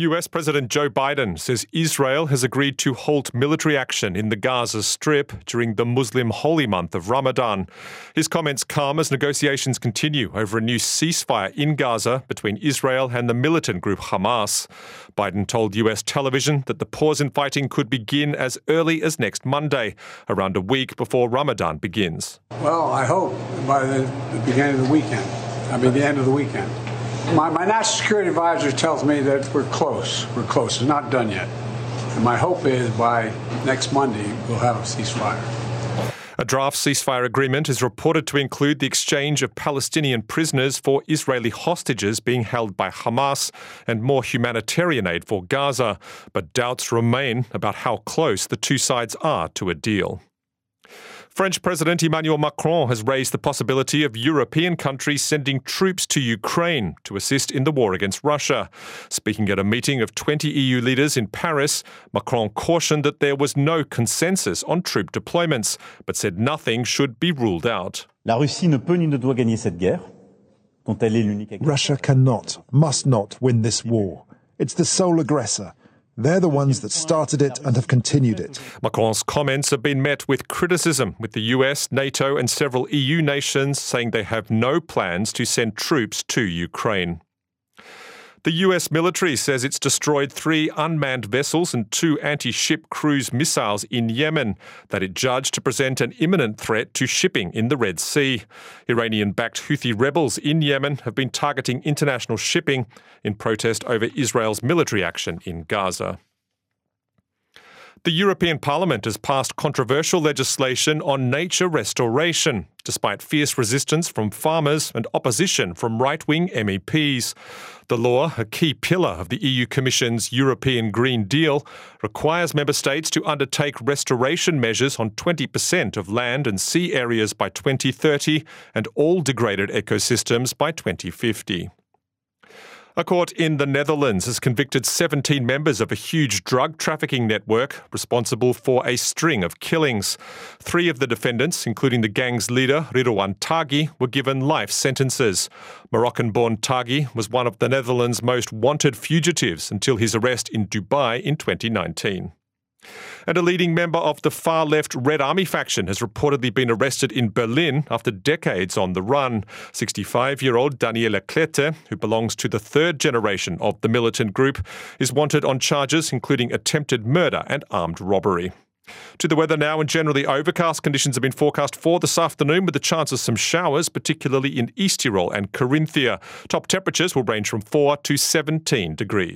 US President Joe Biden says Israel has agreed to halt military action in the Gaza Strip during the Muslim holy month of Ramadan. His comments come as negotiations continue over a new ceasefire in Gaza between Israel and the militant group Hamas. Biden told US television that the pause in fighting could begin as early as next Monday, around a week before Ramadan begins. Well, I hope by the, beginning of the weekend. I mean, the end of the weekend. My, my national security advisor tells me that we're close. We're close. It's not done yet. And my hope is by next Monday, we'll have a ceasefire. A draft ceasefire agreement is reported to include the exchange of Palestinian prisoners for Israeli hostages being held by Hamas and more humanitarian aid for Gaza, but doubts remain about how close the two sides are to a deal. French President Emmanuel Macron has raised the possibility of European countries sending troops to Ukraine to assist in the war against Russia. Speaking at a meeting of 20 EU leaders in Paris, Macron cautioned that there was no consensus on troop deployments, but said nothing should be ruled out. La Russie ne peut ni ne doit gagner cette guerre. Russia cannot, must not win this war. It's the sole aggressor. They're the ones that started it and have continued it. Macron's comments have been met with criticism, with the US, NATO, and several EU nations saying they have no plans to send troops to Ukraine. The US military says it's destroyed three unmanned vessels and two anti ship cruise missiles in Yemen that it judged to present an imminent threat to shipping in the Red Sea. Iranian backed Houthi rebels in Yemen have been targeting international shipping in protest over Israel's military action in Gaza. The European Parliament has passed controversial legislation on nature restoration, despite fierce resistance from farmers and opposition from right wing MEPs. The law, a key pillar of the EU Commission's European Green Deal, requires member states to undertake restoration measures on 20% of land and sea areas by 2030 and all degraded ecosystems by 2050. A court in the Netherlands has convicted 17 members of a huge drug trafficking network responsible for a string of killings. Three of the defendants, including the gang's leader, Ridouan Taghi, were given life sentences. Moroccan born Taghi was one of the Netherlands' most wanted fugitives until his arrest in Dubai in 2019. And a leading member of the far left Red Army faction has reportedly been arrested in Berlin after decades on the run. 65 year old Daniela Klette, who belongs to the third generation of the militant group, is wanted on charges including attempted murder and armed robbery. To the weather now, and generally overcast conditions have been forecast for this afternoon with the chance of some showers, particularly in East Tyrol and Carinthia. Top temperatures will range from 4 to 17 degrees.